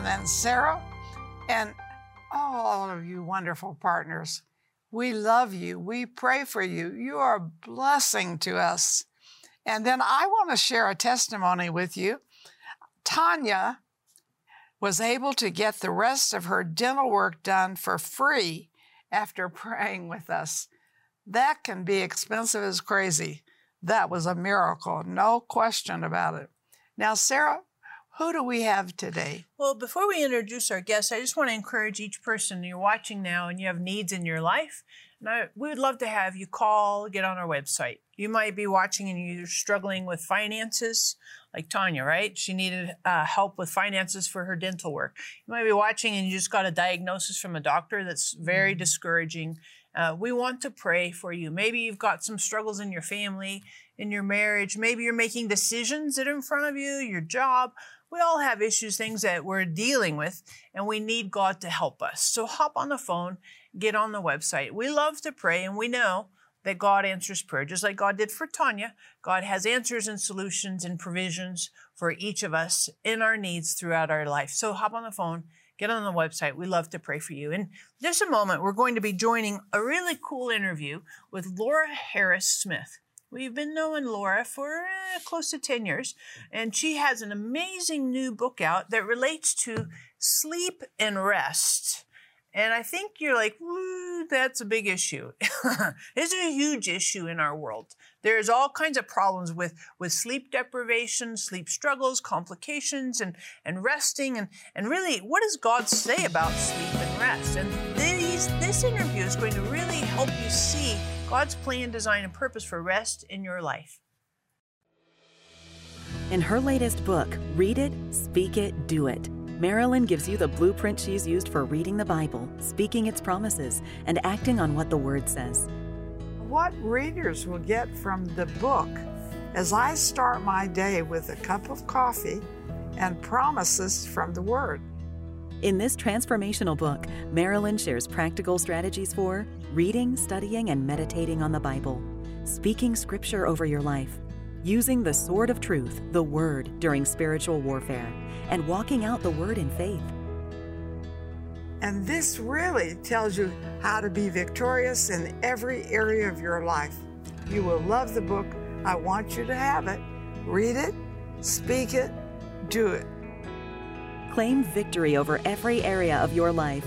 Marilyn and Sarah, and all of you wonderful partners. We love you. We pray for you. You are a blessing to us. And then I want to share a testimony with you. Tanya was able to get the rest of her dental work done for free after praying with us. That can be expensive as crazy. That was a miracle, no question about it. Now, Sarah, who do we have today? Well, before we introduce our guests, I just want to encourage each person you're watching now and you have needs in your life. And I, we would love to have you call, get on our website. You might be watching and you're struggling with finances, like Tanya, right? She needed uh, help with finances for her dental work. You might be watching and you just got a diagnosis from a doctor that's very mm-hmm. discouraging. Uh, we want to pray for you. Maybe you've got some struggles in your family, in your marriage. Maybe you're making decisions that are in front of you, your job. We all have issues, things that we're dealing with, and we need God to help us. So hop on the phone, get on the website. We love to pray, and we know that God answers prayer, just like God did for Tanya. God has answers and solutions and provisions for each of us in our needs throughout our life. So hop on the phone, get on the website. We love to pray for you. In just a moment, we're going to be joining a really cool interview with Laura Harris Smith. We've been knowing Laura for uh, close to 10 years, and she has an amazing new book out that relates to sleep and rest. And I think you're like, that's a big issue. it's a huge issue in our world. There's all kinds of problems with, with sleep deprivation, sleep struggles, complications, and, and resting. And, and really, what does God say about sleep and rest? And these, this interview is going to really help you see God's plan, design, and purpose for rest in your life. In her latest book, Read It, Speak It, Do It, Marilyn gives you the blueprint she's used for reading the Bible, speaking its promises, and acting on what the Word says. What readers will get from the book as I start my day with a cup of coffee and promises from the Word. In this transformational book, Marilyn shares practical strategies for reading, studying, and meditating on the Bible, speaking scripture over your life, using the sword of truth, the Word, during spiritual warfare, and walking out the Word in faith. And this really tells you how to be victorious in every area of your life. You will love the book. I want you to have it. Read it, speak it, do it. Claim victory over every area of your life.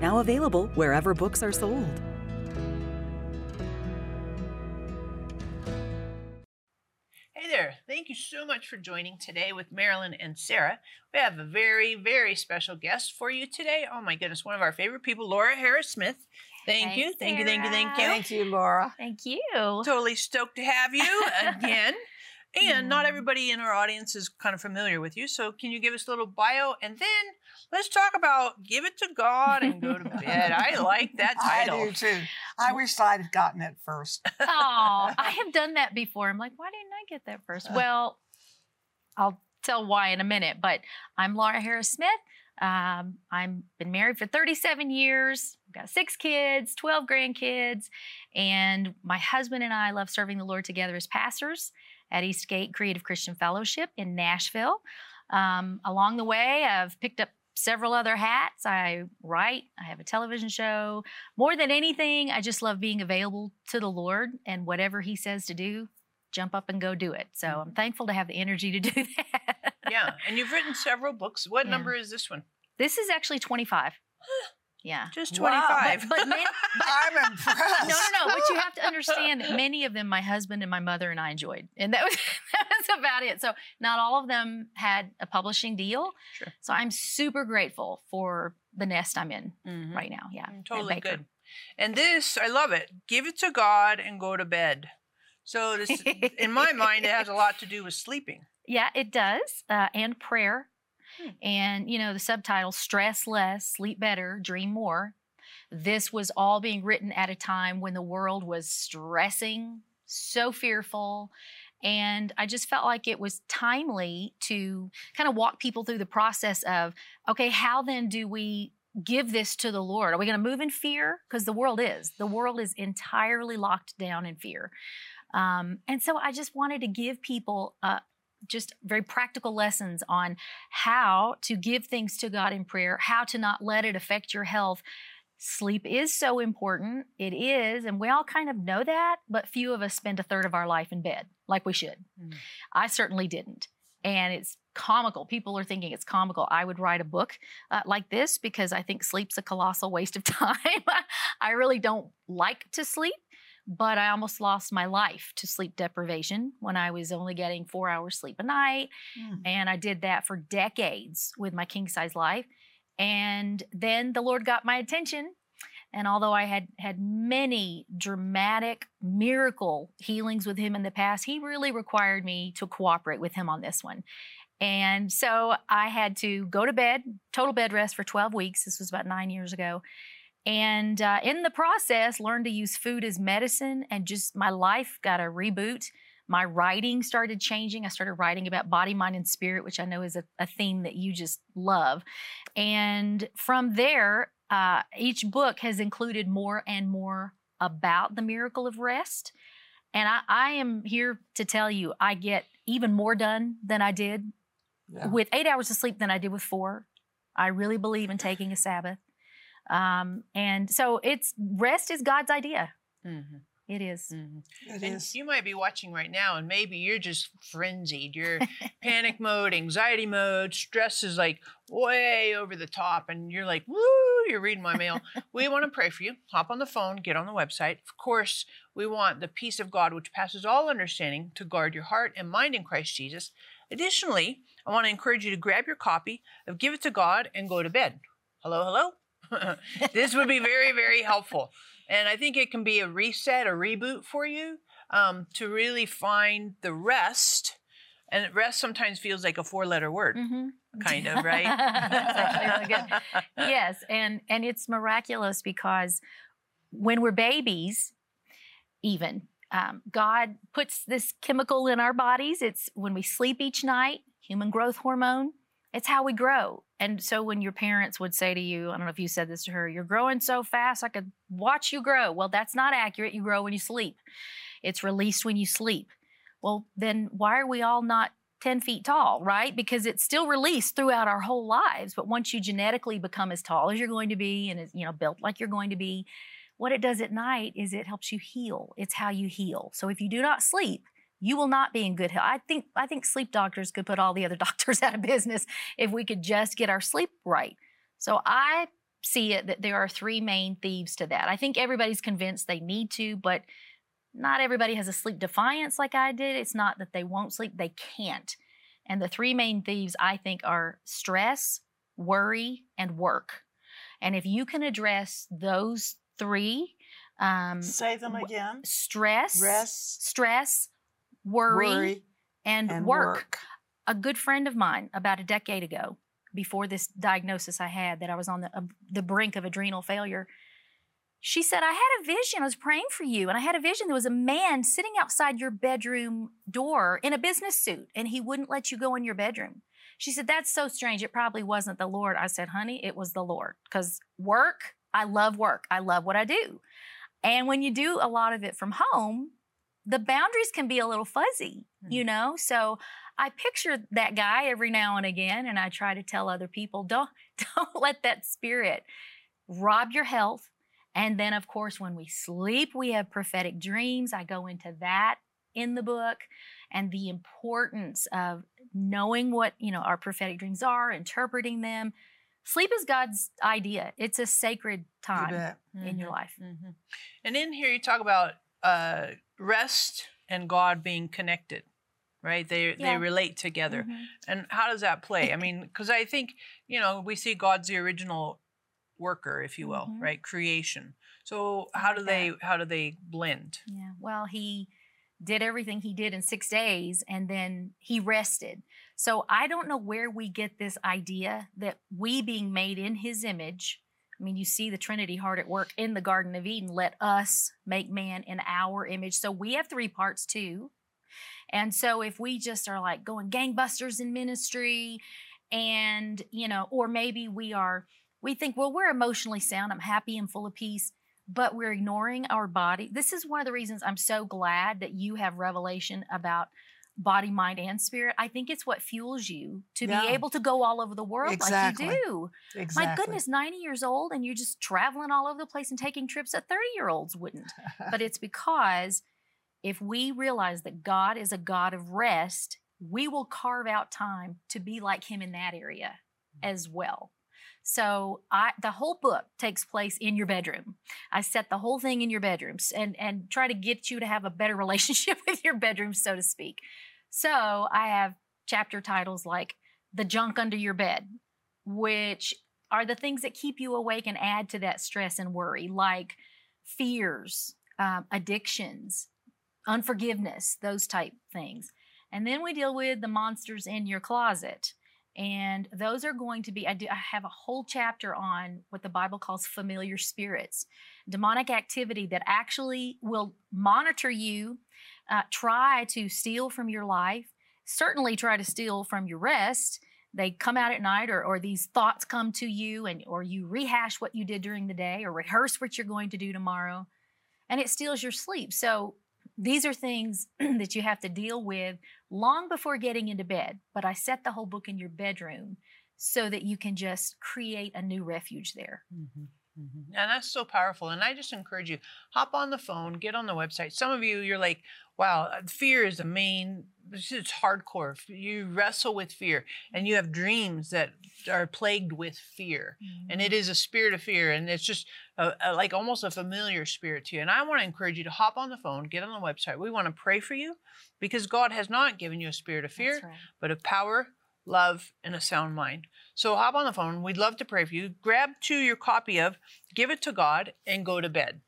Now available wherever books are sold. You so much for joining today with Marilyn and Sarah. We have a very, very special guest for you today. Oh my goodness, one of our favorite people, Laura Harris Smith. Thank you. Thank you. Thank you. Thank you. Thank you, Laura. Thank you. Totally stoked to have you again. And not mm. everybody in our audience is kind of familiar with you. So can you give us a little bio? And then let's talk about give it to God and go to bed. I like that title. I do too. I wish I'd gotten it first. oh, I have done that before. I'm like, why didn't I get that first? Well, I'll tell why in a minute. But I'm Laura Harris Smith. Um, I've been married for 37 years. I've got six kids, 12 grandkids, and my husband and I love serving the Lord together as pastors at Eastgate Creative Christian Fellowship in Nashville. Um, along the way, I've picked up several other hats. I write, I have a television show. More than anything, I just love being available to the Lord and whatever He says to do, jump up and go do it. So mm-hmm. I'm thankful to have the energy to do that. yeah, and you've written several books. What yeah. number is this one? This is actually 25. Yeah. Just 25. Wow, but, but, many, but I'm impressed. No, no, no. But you have to understand that many of them my husband and my mother and I enjoyed. And that was, that was about it. So not all of them had a publishing deal. Sure. So I'm super grateful for the nest I'm in mm-hmm. right now. Yeah. Mm, totally good. And this, I love it. Give it to God and go to bed. So this, in my mind, it has a lot to do with sleeping. Yeah, it does. Uh, and prayer Hmm. And, you know, the subtitle, Stress Less, Sleep Better, Dream More. This was all being written at a time when the world was stressing, so fearful. And I just felt like it was timely to kind of walk people through the process of, okay, how then do we give this to the Lord? Are we going to move in fear? Because the world is. The world is entirely locked down in fear. Um, and so I just wanted to give people a, just very practical lessons on how to give things to God in prayer, how to not let it affect your health. Sleep is so important. It is. And we all kind of know that, but few of us spend a third of our life in bed like we should. Mm. I certainly didn't. And it's comical. People are thinking it's comical. I would write a book uh, like this because I think sleep's a colossal waste of time. I really don't like to sleep but I almost lost my life to sleep deprivation when I was only getting four hours sleep a night. Mm. And I did that for decades with my king size life. And then the Lord got my attention. And although I had had many dramatic miracle healings with him in the past, he really required me to cooperate with him on this one. And so I had to go to bed, total bed rest for 12 weeks. This was about nine years ago and uh, in the process learned to use food as medicine and just my life got a reboot. My writing started changing. I started writing about body mind and spirit which i know is a, a theme that you just love. And from there uh, each book has included more and more about the miracle of rest. And I, I am here to tell you i get even more done than i did Yeah. with eight hours of sleep than i did with four. I really believe in taking a sabbath um, and so it's rest is God's idea. Mhm. It is. Mhm. It And is. you might be watching right now, and maybe you're just frenzied. You're panic mode, anxiety mode, stress is like way over the top, and you're like, woo, you're reading my mail. we want to pray for you. Hop on the phone, get on the website. Of course, we want the peace of God, which passes all understanding, to guard your heart and mind in Christ Jesus. Additionally, I want to encourage you to grab your copy of Give It to God and go to bed. Hello, hello. this would be very, very helpful. And I think it can be a reset, a reboot for you um, to really find the rest. And rest sometimes feels like a four letter word, Mhm. kind of, right? That's actually really good. Yes, and and it's miraculous because when we're babies, even um, God puts this chemical in our bodies. It's when we sleep each night, human growth hormone. It's how we grow. And so when your parents would say to you, I don't know if you said this to her, you're growing so fast, I could watch you grow. Well, that's not accurate. You grow when you sleep. It's released when you sleep. Well, then why are we all not 10 feet tall, right? Because it's still released throughout our whole lives. But once you genetically become as tall as you're going to be and is, you know, built like you're going to be, what it does at night is it helps you heal. It's how you heal. So if you do not sleep, you will not be in good health. I think I think sleep doctors could put all the other doctors out of business if we could just get our sleep right. So I see it that there are three main thieves to that. I think everybody's convinced they need to, but not everybody has a sleep defiance like I did. It's not that they won't sleep, they can't. And the three main thieves I think are stress, worry, and work. And if you can address those three, um, Say them again. stress, Rest, stress, worry, worry, and, and work. work. A good friend of mine, about a decade ago, before this diagnosis I had that I was on the uh, the brink of adrenal failure, she said, "I had a vision. I was praying for you, and I had a vision. There was a man sitting outside your bedroom door in a business suit, and he wouldn't let you go in your bedroom." She said, "That's so strange. It probably wasn't the Lord." I said, "Honey, it was the Lord, because work. I love work. I love what I do." And when you do a lot of it from home, the boundaries can be a little fuzzy, you know? So I picture that guy every now and again and I try to tell other people don't don't let that spirit rob your health. And then of course when we sleep, we have prophetic dreams. I go into that in the book and the importance of knowing what, you know, our prophetic dreams are, interpreting them. Sleep is God's idea. It's a sacred time bet. in your Mhm, life. mhm. And in here, you talk about uh, rest and God being connected, right? They they relate together. Mhm. And how does that play? I mean, because I think, you know, we see God's the original worker, if you will, Mhm. right? Creation. So how do they how do they blend? Yeah. Well, he did everything he did in six days and then he rested. So I don't know where we get this idea that we being made in his image. I mean, you see the Trinity hard at work in the Garden of Eden. Let us make man in our image. So we have three parts too. And so if we just are like going gangbusters in ministry and, you know, or maybe we are, we think, well, we're emotionally sound. I'm happy and full of peace but we're ignoring our body. This is one of the reasons I'm so glad that you have revelation about body, mind, and spirit. I think it's what fuels you to Yeah. be able to go all over the world Exactly. like you do. Exactly. My goodness, 90 years old and you're just traveling all over the place and taking trips that 30 year olds wouldn't. but it's because if we realize that God is a God of rest, we will carve out time to be like Him in that area mm. as well. So I, the whole book takes place in your bedroom. I set the whole thing in your bedrooms and and try to get you to have a better relationship with your bedroom, so to speak. So I have chapter titles like "The Junk Under Your Bed," which are the things that keep you awake and add to that stress and worry, like fears, um, addictions, unforgiveness, those type things. And then we deal with the monsters in your closet. And those are going to be, I, do, I have a whole chapter on what the Bible calls familiar spirits, demonic activity that actually will monitor you, uh, try to steal from your life, certainly try to steal from your rest. They come out at night, or, or these thoughts come to you, and or you rehash what you did during the day, or rehearse what you're going to do tomorrow, and it steals your sleep. So these are things that you have to deal with long before getting into bed. But I set the whole book in your bedroom so that you can just create a new refuge there. Mhm, mhm. And that's so powerful. And I just encourage you, hop on the phone, get on the website. Some of you, you're like, wow, uh, fear is the main, it's hardcore. You wrestle with fear and you have dreams that are plagued with fear. And mm-hmm. it is a spirit of fear. And it's just a, a- like almost a familiar spirit to you. And I want to encourage you to hop on the phone, get on the website. We want to pray for you because God has not given you a spirit of fear right. but of power, love, and a sound mind. So hop on the phone. We'd love to pray for you. Grab to your copy of Give It to God and Go to Bed.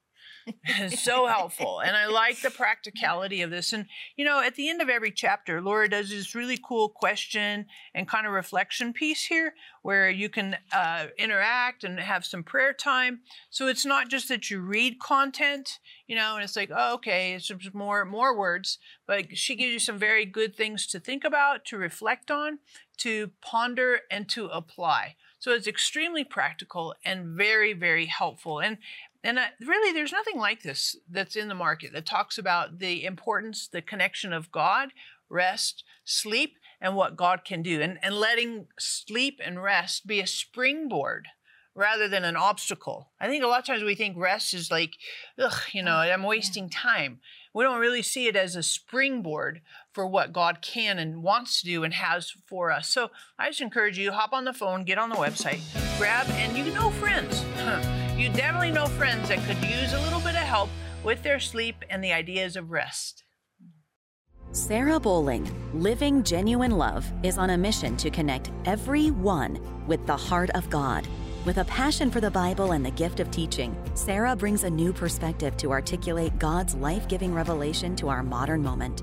So helpful. And I like the practicality of this. And, you know, at the end of every chapter, Laura does this really cool question and kind of reflection piece here where you can uh, interact and have some prayer time. So it's not just that you read content, you know, and it's like, oh, okay, it's more, more words, but she gives you some very good things to think about, to reflect on, to ponder, and to apply. So it's extremely practical and very, very helpful. And and uh, really, there's nothing like this that's in the market that talks about the importance, the connection of God, rest, sleep, and what God can do, and, and letting sleep and rest be a springboard rather than an obstacle. I think a lot of times we think rest is like, ugh, you know, I'm wasting time. We don't really see it as a springboard for what God can and wants to do and has for us. So I just encourage you hop on the phone, get on the website, grab, and you know friends. You definitely know friends that could use a little bit of help with their sleep and the ideas of rest. Sarah Bowling, Living Genuine Love, is on a mission to connect everyone with the heart of God. With a passion for the Bible and the gift of teaching, Sarah brings a new perspective to articulate God's life giving revelation to our modern moment.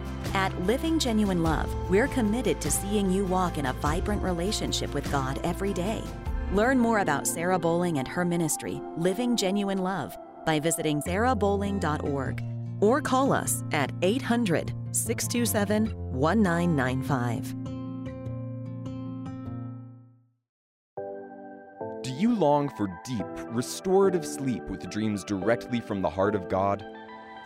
At Living Genuine Love, we're committed to seeing you walk in a vibrant relationship with God every day. Learn more about Sarah Bowling and her ministry, Living Genuine Love, by visiting sarahbowling.org or call us at 800 627 1995. Do you long for deep, restorative sleep with dreams directly from the heart of God?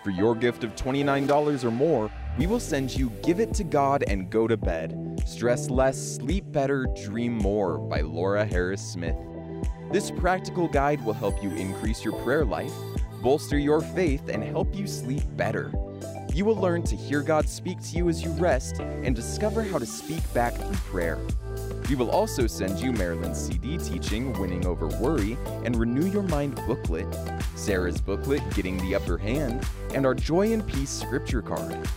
For your gift of $29 or more, we will send you Give It to God and Go to Bed. Stress less, sleep better, dream more by Laura Harris Smith. This practical guide will help you increase your prayer life, bolster your faith, and help you sleep better. You will learn to hear God speak to you as you rest and discover how to speak back through prayer. We will also send you Marilyn's CD teaching Winning Over Worry and Renew Your Mind booklet, Sarah's booklet Getting the Upper Hand, and our Joy and Peace scripture card.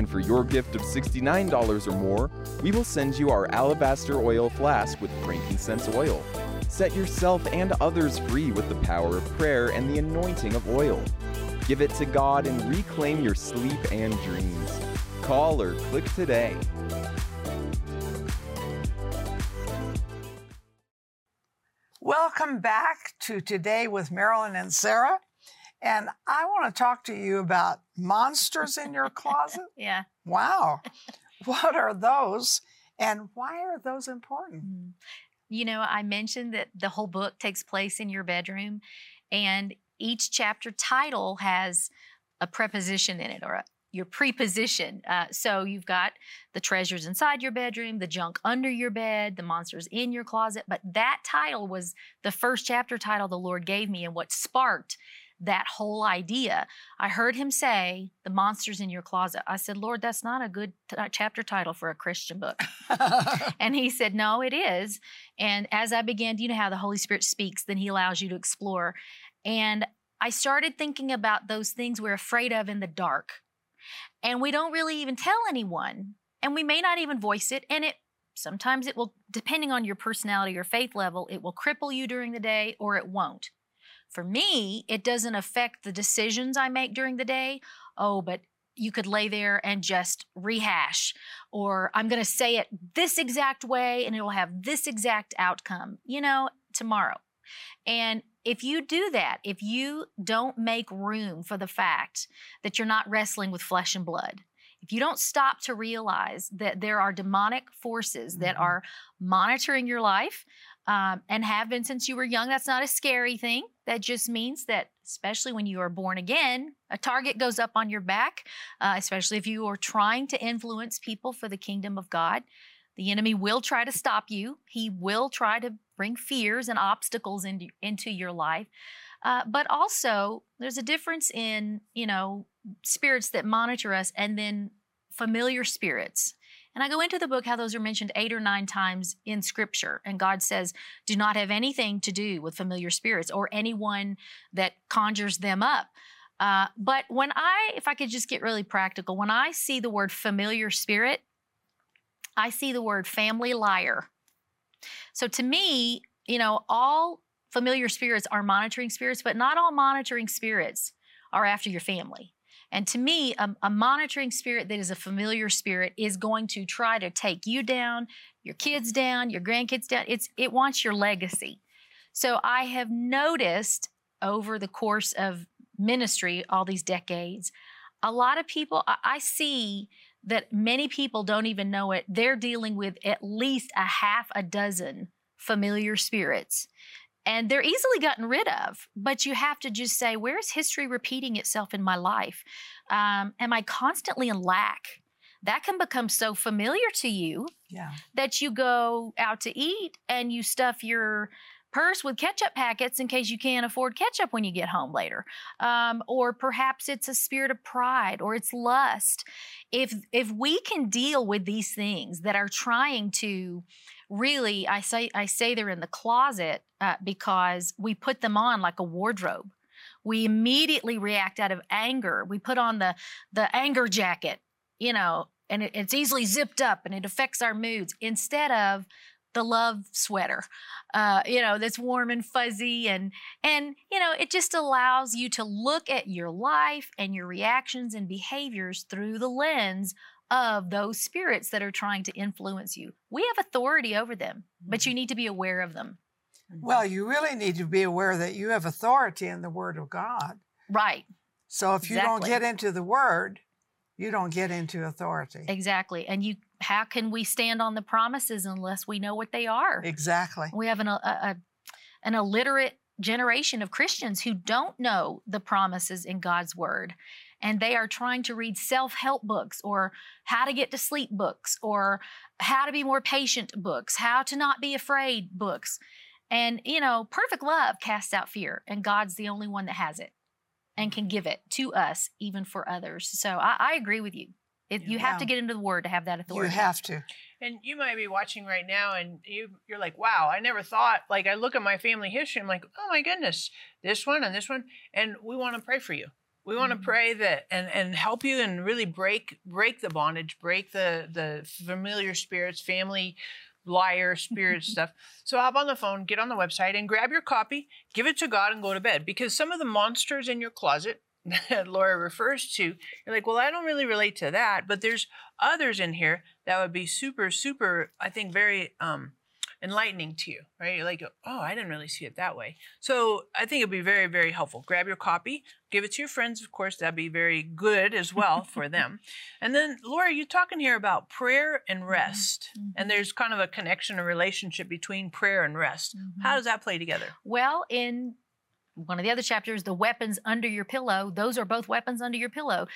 And for your gift of $69 or more, we will send you our alabaster oil flask with frankincense oil. Set yourself and others free with the power of prayer and the anointing of oil. Give it to God and reclaim your sleep and dreams. Call or click today. Welcome back to Today with Marilyn and Sarah. And I want to talk to you about monsters in your closet. Yeah. Wow. What are those and why are those important? Mm. You know, I mentioned that the whole book takes place in your bedroom, and each chapter title has a preposition in it or a, your preposition. Uh, so you've got the treasures inside your bedroom, the junk under your bed, the monsters in your closet. But that title was the first chapter title the Lord gave me, and what sparked that whole idea. I heard him say, The monsters in your closet. I said, Lord, that's not a good t- uh, chapter title for a Christian book. and he said, No, it is. And as I began, do you know how the Holy Spirit speaks? Then he allows you to explore. And I started thinking about those things we're afraid of in the dark. And we don't really even tell anyone. And we may not even voice it. And it sometimes it will, depending on your personality or faith level, it will cripple you during the day or it won't. For me, it doesn't affect the decisions I make during the day. Oh, but you could lay there and just rehash, or I'm going to say it this exact way and it will have this exact outcome, you know, tomorrow. And if you do that, if you don't make room for the fact that you're not wrestling with flesh and blood, if you don't stop to realize that there are demonic forces that Mhm. are monitoring your life um, and have been since you were young, that's not a scary thing. That just means that, especially when you are born again, a target goes up on your back, uh, especially if you are trying to influence people for the kingdom of God. The enemy will try to stop you. He will try to bring fears and obstacles into, into your life. Uh, but also, there's a difference in, you know, spirits that monitor us and then familiar spirits. And I go into the book how those are mentioned eight or nine times in scripture. And God says, do not have anything to do with familiar spirits or anyone that conjures them up. Uh, but when I, if I could just get really practical, when I see the word familiar spirit, I see the word family liar. So to me, you know, all familiar spirits are monitoring spirits, but not all monitoring spirits are after your family. And to me, a, a, monitoring spirit that is a familiar spirit is going to try to take you down, your kids down, your grandkids down. It's it wants your legacy. So I have noticed over the course of ministry, all these decades, a lot of people I, I see that many people don't even know it. They're dealing with at least a half a dozen familiar spirits and they're easily gotten rid of but you have to just say where is history repeating itself in my life um, am i constantly in lack that can become so familiar to you yeah. that you go out to eat and you stuff your purse with ketchup packets in case you can't afford ketchup when you get home later. Um, or perhaps it's a spirit of pride or it's lust. If if we can deal with these things that are trying to really i say i say they're in the closet uh, because we put them on like a wardrobe. We immediately react out of anger. We put on the the anger jacket you know and it, it's easily zipped up and it affects our moods instead of the love sweater uh, you know that's warm and fuzzy and and you know it just allows you to look at your life and your reactions and behaviors through the lens of those spirits that are trying to influence you. We have authority over them but you need to be aware of them. Well, you really need to be aware that you have authority in the Word of God. right. So if you don't get into the Word, you don't get into authority. exactly and you how can we stand on the promises unless we know what they are Exactly. We have an, a, a, an illiterate generation of Christians who don't know the promises in God's word. And they are trying to read self help books or how to get to sleep books or how to be more patient books, how to not be afraid books. And, you know, perfect love casts out fear, and God's the only one that has it and can give it to us, even for others. So I, I agree with you. It, you have to get into the word to have that authority. You have to. And you might be watching right now and you, you're like, wow, I never thought, like, I look at my family history, I'm like, oh my goodness, this one and this one. And we want to pray for you. We want to Mhm. pray that and, and help you and really break break the bondage, break the the familiar spirits, family liar spirit stuff. So hop on the phone, get on the website and grab your copy, give it to God and go to bed. Because some of the monsters in your closet that Laura refers to, you're like, well, I don't really relate to that, but there's others in here that would be super, super, I think, very um, enlightening to you, right? You're like, oh, I didn't really see it that way. So I think it'd be very, very helpful. Grab your copy, give it to your friends, of course, that'd be very good as well for them. And then, Laura, you're talking here about prayer and rest. Mhm. And there's kind of a connection, a relationship between prayer and rest. How does that play together? Well, in one of the other chapters, the weapons under your pillow, those are both weapons under your pillow.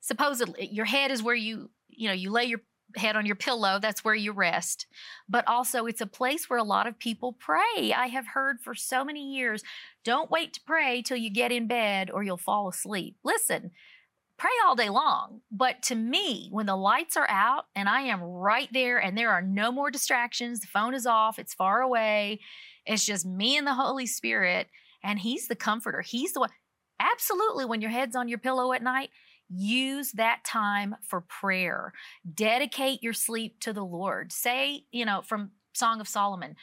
Supposedly, your head is where you, you know, you lay your head on your pillow, that's where you rest. But also, it's a place where a lot of people pray. I have heard for so many years don't wait to pray till you get in bed or you'll fall asleep. Listen, pray all day long. But to me, when the lights are out and I am right there and there are no more distractions, the phone is off, it's far away, it's just me and the Holy Spirit, and He's the comforter. He's the one. Absolutely, when your head's on your pillow at night, use that time for prayer. Dedicate your sleep to the Lord. Say, you know, from Song of Solomon,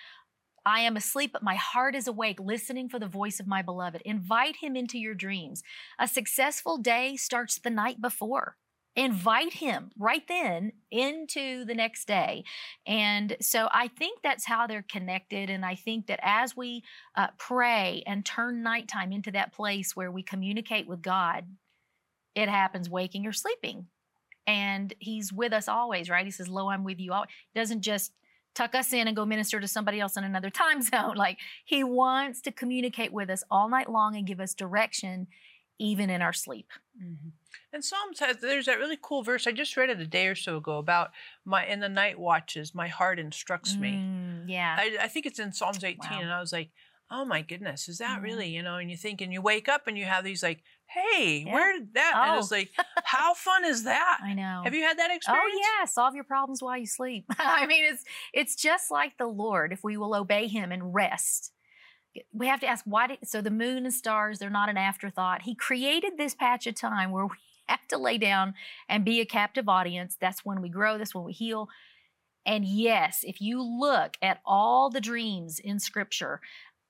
I am asleep, but my heart is awake, listening for the voice of my beloved. Invite him into your dreams. A successful day starts the night before. Invite him right then into the next day. And so I think that's how they're connected. And I think that as we uh, pray and turn nighttime into that place where we communicate with God, it happens waking or sleeping. And he's with us always, right? He says, Lo, I'm with you. He doesn't just tuck us in and go minister to somebody else in another time zone. Like he wants to communicate with us all night long and give us direction, even in our sleep. And Psalms has there's that really cool verse I just read it a day or so ago about my in the night watches my heart instructs me. Mm, yeah. I, I think it's in Psalms 18, Wow. and I was like, oh my goodness, is that Mhm. really you know? And you think, and you wake up and you have these like, hey, Yeah. where did that? And it's Oh. like, how fun is that? I know. Have you had that experience? Oh yeah, solve your problems while you sleep. I mean, it's it's just like the Lord. If we will obey Him and rest, we have to ask why. Did, so the moon and stars, they're not an afterthought. He created this patch of time where we have to lay down and be a captive audience. That's when we grow. That's when we heal. And yes, if you look at all the dreams in Scripture,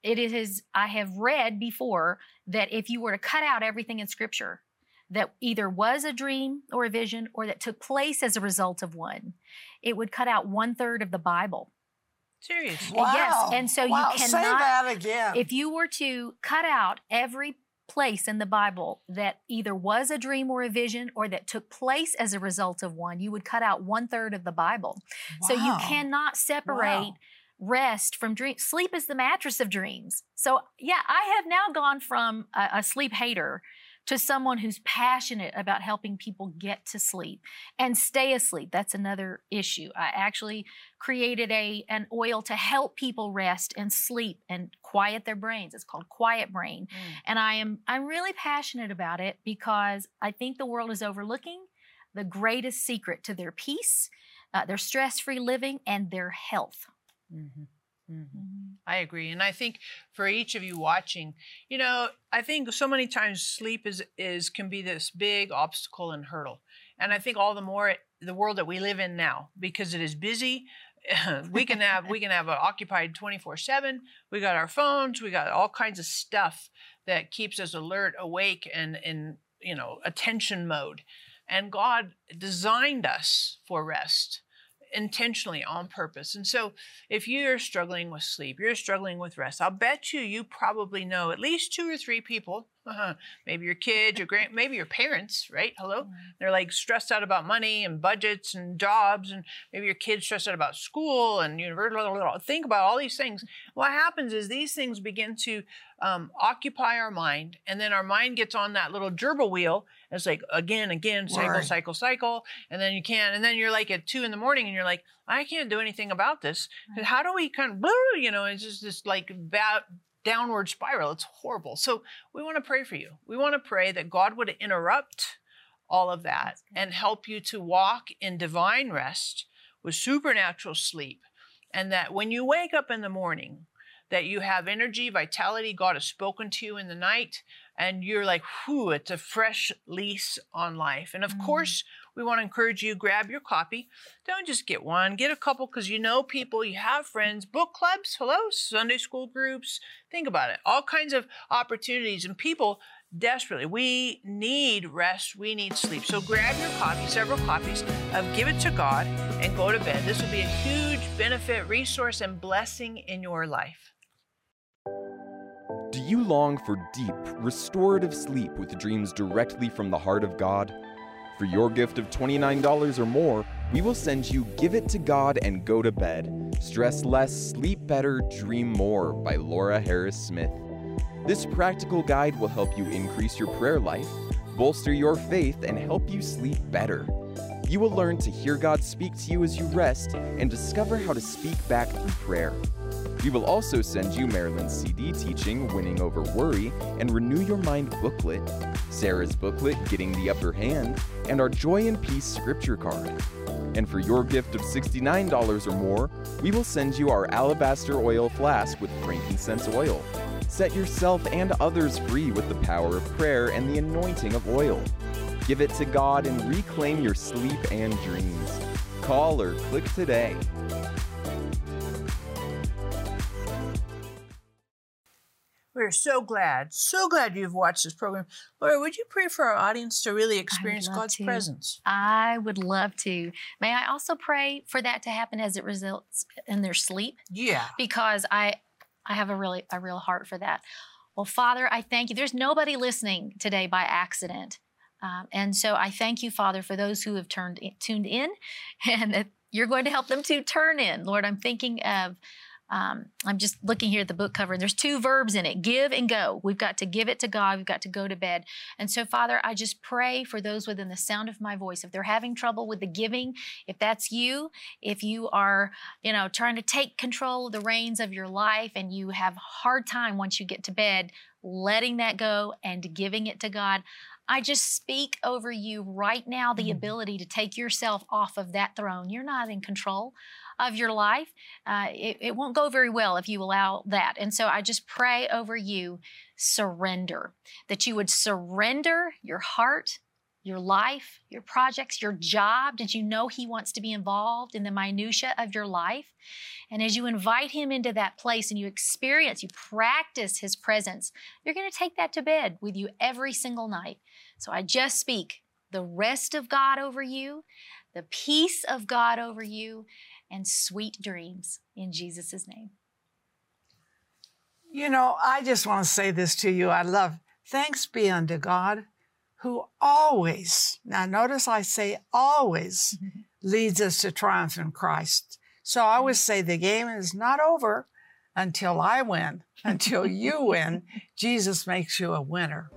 it is. I have read before that if you were to cut out everything in Scripture that either was a dream or a vision or that took place as a result of one, it would cut out one third of the Bible. Serious. Wow. Yes, and so you wow. Say cannot- that again. If you were to cut out every place in the Bible that either was a dream or a vision or that took place as a result of one, you would cut out one third of the Bible. So you cannot separate Wow. rest from dreams. Sleep is the mattress of dreams. So, yeah, I have now gone from a, a sleep hater to someone who's passionate about helping people get to sleep and stay asleep. That's another issue. I actually created a an oil to help people rest and sleep and quiet their brains. It's called Quiet Brain. Mm. And I am I'm really passionate about it because I think the world is overlooking the greatest secret to their peace, uh, their stress-free living, and their health. Mhm. Mhm. I agree, and I think for each of you watching, you know, I think so many times sleep is is can be this big obstacle and hurdle, and I think all the more it, the world that we live in now because it is busy. we can have we can have occupied 24 7 we got our phones we got all kinds of stuff that keeps us alert awake and in you know attention mode and god designed us for rest intentionally on purpose and so if you're struggling with sleep, you're struggling with rest, I'll bet you you probably know at least two or three people, uh-huh, maybe your kids, your grand, maybe your parents, right? Hello, they're like stressed out about money and budgets and jobs, and maybe your kids stressed out about school and university. Think about all these things. What happens is these things begin to um, occupy our mind, and then our mind gets on that little gerbil wheel. And it's like again, again, cycle, cycle, cycle, and then you can't, and then you're like at two in the morning, and you're like, I can't do anything about this. And How do we kind of, you know, it's just this like bad downward spiral. It's horrible. So we want to pray for you. We want to pray that God would interrupt all of that and help you to walk in divine rest with supernatural sleep. And that when you wake up in the morning, that you have energy, vitality, God has spoken to you in the night, and you're like, whew, it's a fresh lease on life. And of Mm. course, we want to encourage you grab your copy. Don't just get one, get a couple because you know people, you have friends, book clubs, hello, Sunday school groups. Think about it. All kinds of opportunities and people desperately. We need rest, we need sleep. So grab your copy, several copies of Give It to God and go to bed. This will be a huge benefit, resource, and blessing in your life. Do you long for deep, restorative sleep with dreams directly from the heart of God? For your gift of $29 or more, we will send you Give It to God and Go to Bed. Stress less, sleep better, dream more by Laura Harris Smith. This practical guide will help you increase your prayer life, bolster your faith, and help you sleep better. You will learn to hear God speak to you as you rest and discover how to speak back through prayer. We will also send you Marilyn's CD teaching Winning Over Worry and Renew Your Mind booklet, Sarah's booklet Getting the Upper Hand, and our Joy and Peace scripture card. And for your gift of $69 or more, we will send you our alabaster oil flask with frankincense oil. Set yourself and others free with the power of prayer and the anointing of oil. Give it to God and reclaim your sleep and dreams. Call or click today. We're so glad, so glad you've watched this program. Laura, would you pray for our audience to really experience God's to. presence? I would love to. May I also pray for that to happen as it results in their sleep? Yeah. because I I have a really a real heart for that. Well, Father, I thank you. There's nobody listening today by accident, um, and so I thank you, Father, for those who have turned in, tuned in, and that you're going to help them to turn in. Lord, I'm thinking of. Um, I'm just looking here at the book cover, and there's two verbs in it give and go. We've got to give it to God, we've got to go to bed. And so, Father, I just pray for those within the sound of my voice. If they're having trouble with the giving, if that's you, if you are you know, trying to take control of the reins of your life and you have a hard time once you get to bed letting that go and giving it to God. I just speak over you right now the Mm. ability to take yourself off of that throne. You're not in control of your life. Uh, it, it won't go very well if you allow that. And so I just pray over you surrender, that you would surrender your heart, your life, your projects, your job. Did you know He wants to be involved in the minutia of your life? And as you invite Him into that place and you experience, you practice His presence, you're going to take that to bed with you every single night. So I just speak the rest of God over you, the peace of God over you, and sweet dreams in Jesus' name. You know, I just want to say this to you. I love thanks be unto God who always, now notice I say always, leads us to triumph in Christ. So I always say the game is not over until I win, until you win. Jesus makes you a winner.